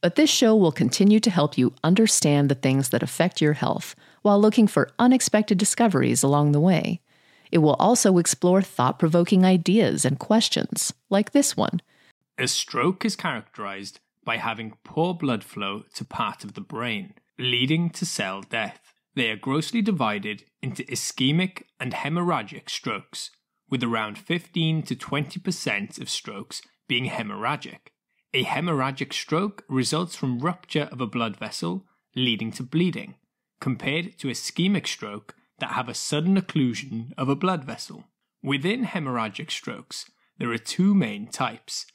But this show will continue to help you understand the things that affect your health while looking for unexpected discoveries along the way. It will also explore thought provoking ideas and questions, like this one. A stroke is characterized by having poor blood flow to part of the brain, leading to cell death. They are grossly divided into ischemic and hemorrhagic strokes, with around 15 to 20% of strokes being hemorrhagic. A hemorrhagic stroke results from rupture of a blood vessel leading to bleeding, compared to ischemic stroke that have a sudden occlusion of a blood vessel. Within hemorrhagic strokes, there are two main types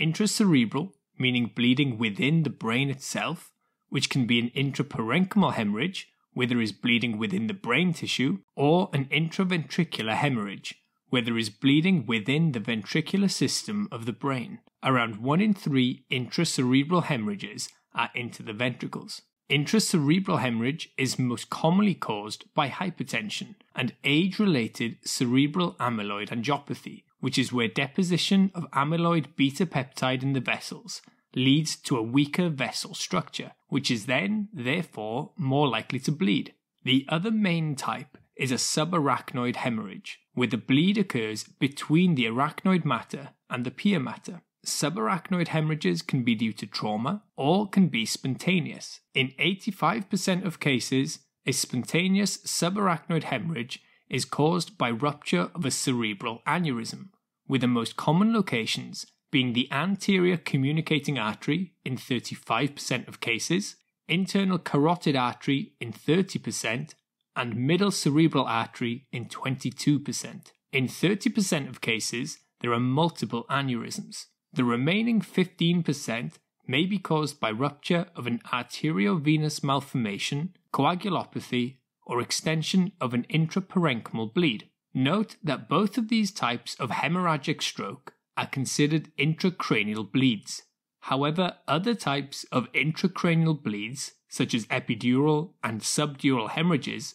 intracerebral, meaning bleeding within the brain itself, which can be an intraparenchymal hemorrhage, where there is bleeding within the brain tissue, or an intraventricular hemorrhage, where there is bleeding within the ventricular system of the brain. Around 1 in 3 intracerebral hemorrhages are into the ventricles. Intracerebral hemorrhage is most commonly caused by hypertension and age related cerebral amyloid angiopathy, which is where deposition of amyloid beta peptide in the vessels leads to a weaker vessel structure, which is then, therefore, more likely to bleed. The other main type is a subarachnoid hemorrhage, where the bleed occurs between the arachnoid mater and the pia mater. Subarachnoid hemorrhages can be due to trauma or can be spontaneous. In 85% of cases, a spontaneous subarachnoid hemorrhage is caused by rupture of a cerebral aneurysm, with the most common locations being the anterior communicating artery in 35% of cases, internal carotid artery in 30%, and middle cerebral artery in 22%. In 30% of cases, there are multiple aneurysms. The remaining 15% may be caused by rupture of an arteriovenous malformation, coagulopathy, or extension of an intraparenchymal bleed. Note that both of these types of hemorrhagic stroke are considered intracranial bleeds. However, other types of intracranial bleeds, such as epidural and subdural hemorrhages,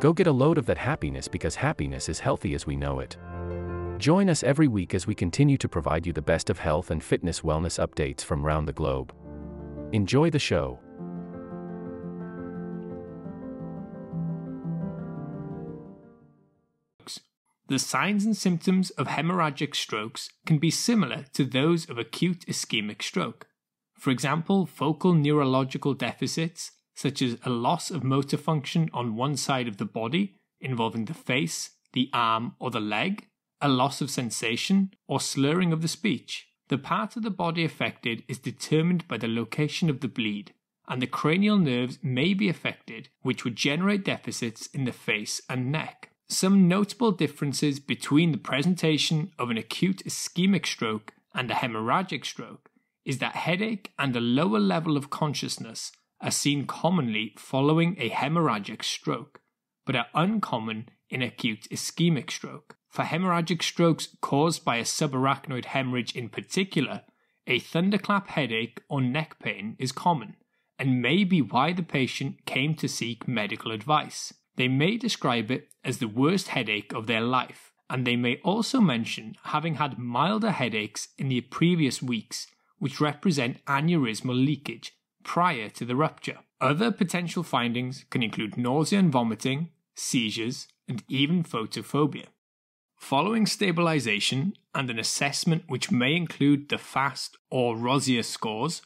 Go get a load of that happiness because happiness is healthy as we know it. Join us every week as we continue to provide you the best of health and fitness wellness updates from around the globe. Enjoy the show. The signs and symptoms of hemorrhagic strokes can be similar to those of acute ischemic stroke. For example, focal neurological deficits, such as a loss of motor function on one side of the body, involving the face, the arm, or the leg, a loss of sensation, or slurring of the speech. The part of the body affected is determined by the location of the bleed, and the cranial nerves may be affected, which would generate deficits in the face and neck. Some notable differences between the presentation of an acute ischemic stroke and a hemorrhagic stroke is that headache and a lower level of consciousness are seen commonly following a hemorrhagic stroke, but are uncommon in acute ischemic stroke. For hemorrhagic strokes caused by a subarachnoid hemorrhage in particular, a thunderclap headache or neck pain is common and may be why the patient came to seek medical advice. They may describe it as the worst headache of their life, and they may also mention having had milder headaches in the previous weeks, which represent aneurysmal leakage prior to the rupture. Other potential findings can include nausea and vomiting, seizures, and even photophobia. Following stabilization and an assessment which may include the FAST or ROSIER scores,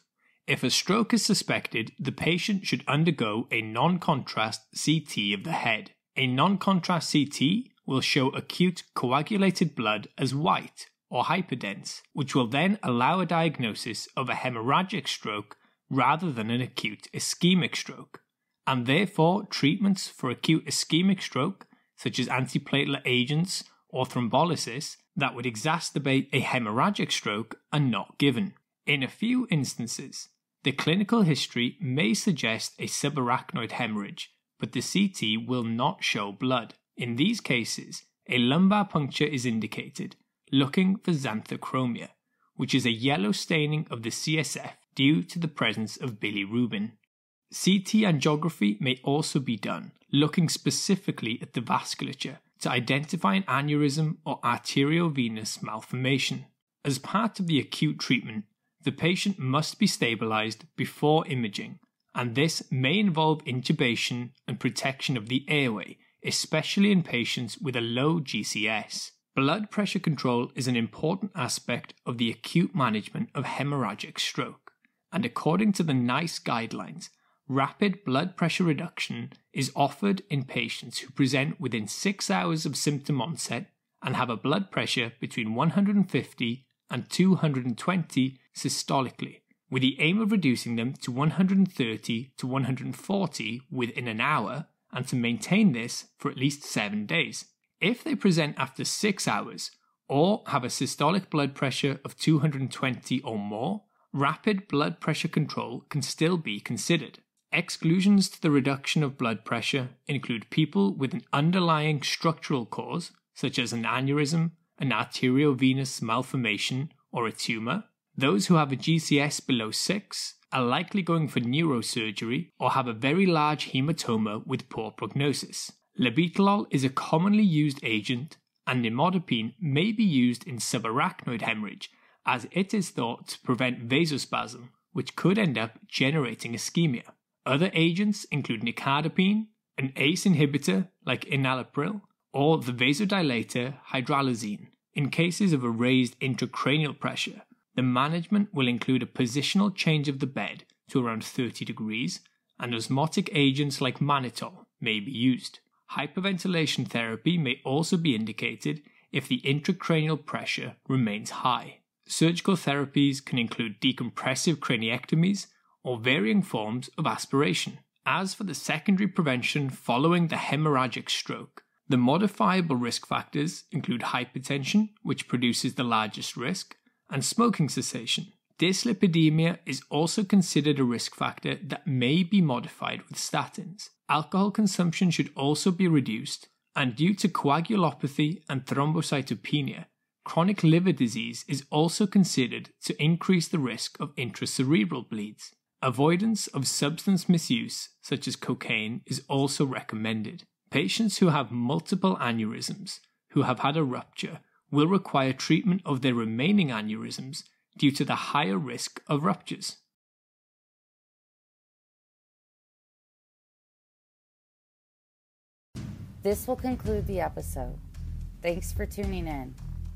If a stroke is suspected, the patient should undergo a non contrast CT of the head. A non contrast CT will show acute coagulated blood as white or hyperdense, which will then allow a diagnosis of a hemorrhagic stroke rather than an acute ischemic stroke. And therefore, treatments for acute ischemic stroke, such as antiplatelet agents or thrombolysis, that would exacerbate a hemorrhagic stroke are not given. In a few instances, the clinical history may suggest a subarachnoid hemorrhage, but the CT will not show blood. In these cases, a lumbar puncture is indicated, looking for xanthochromia, which is a yellow staining of the CSF due to the presence of bilirubin. CT angiography may also be done, looking specifically at the vasculature to identify an aneurysm or arteriovenous malformation. As part of the acute treatment, the patient must be stabilized before imaging, and this may involve intubation and protection of the airway, especially in patients with a low GCS. Blood pressure control is an important aspect of the acute management of hemorrhagic stroke, and according to the NICE guidelines, rapid blood pressure reduction is offered in patients who present within 6 hours of symptom onset and have a blood pressure between 150 and 220 systolically, with the aim of reducing them to 130 to 140 within an hour and to maintain this for at least 7 days. If they present after 6 hours or have a systolic blood pressure of 220 or more, rapid blood pressure control can still be considered. Exclusions to the reduction of blood pressure include people with an underlying structural cause, such as an aneurysm, an arteriovenous malformation, or a tumour. Those who have a GCS below 6 are likely going for neurosurgery or have a very large hematoma with poor prognosis. Labetalol is a commonly used agent, and nimodipine may be used in subarachnoid hemorrhage, as it is thought to prevent vasospasm, which could end up generating ischemia. Other agents include nicardipine, an ACE inhibitor like enalapril, or the vasodilator hydralazine. In cases of a raised intracranial pressure, the management will include a positional change of the bed to around 30 degrees, and osmotic agents like mannitol may be used. Hyperventilation therapy may also be indicated if the intracranial pressure remains high. Surgical therapies can include decompressive craniectomies or varying forms of aspiration. As for the secondary prevention following the hemorrhagic stroke, the modifiable risk factors include hypertension, which produces the largest risk, and smoking cessation. Dyslipidemia is also considered a risk factor that may be modified with statins. Alcohol consumption should also be reduced, and due to coagulopathy and thrombocytopenia, chronic liver disease is also considered to increase the risk of intracerebral bleeds. Avoidance of substance misuse, such as cocaine, is also recommended. Patients who have multiple aneurysms, who have had a rupture, will require treatment of their remaining aneurysms due to the higher risk of ruptures. This will conclude the episode. Thanks for tuning in.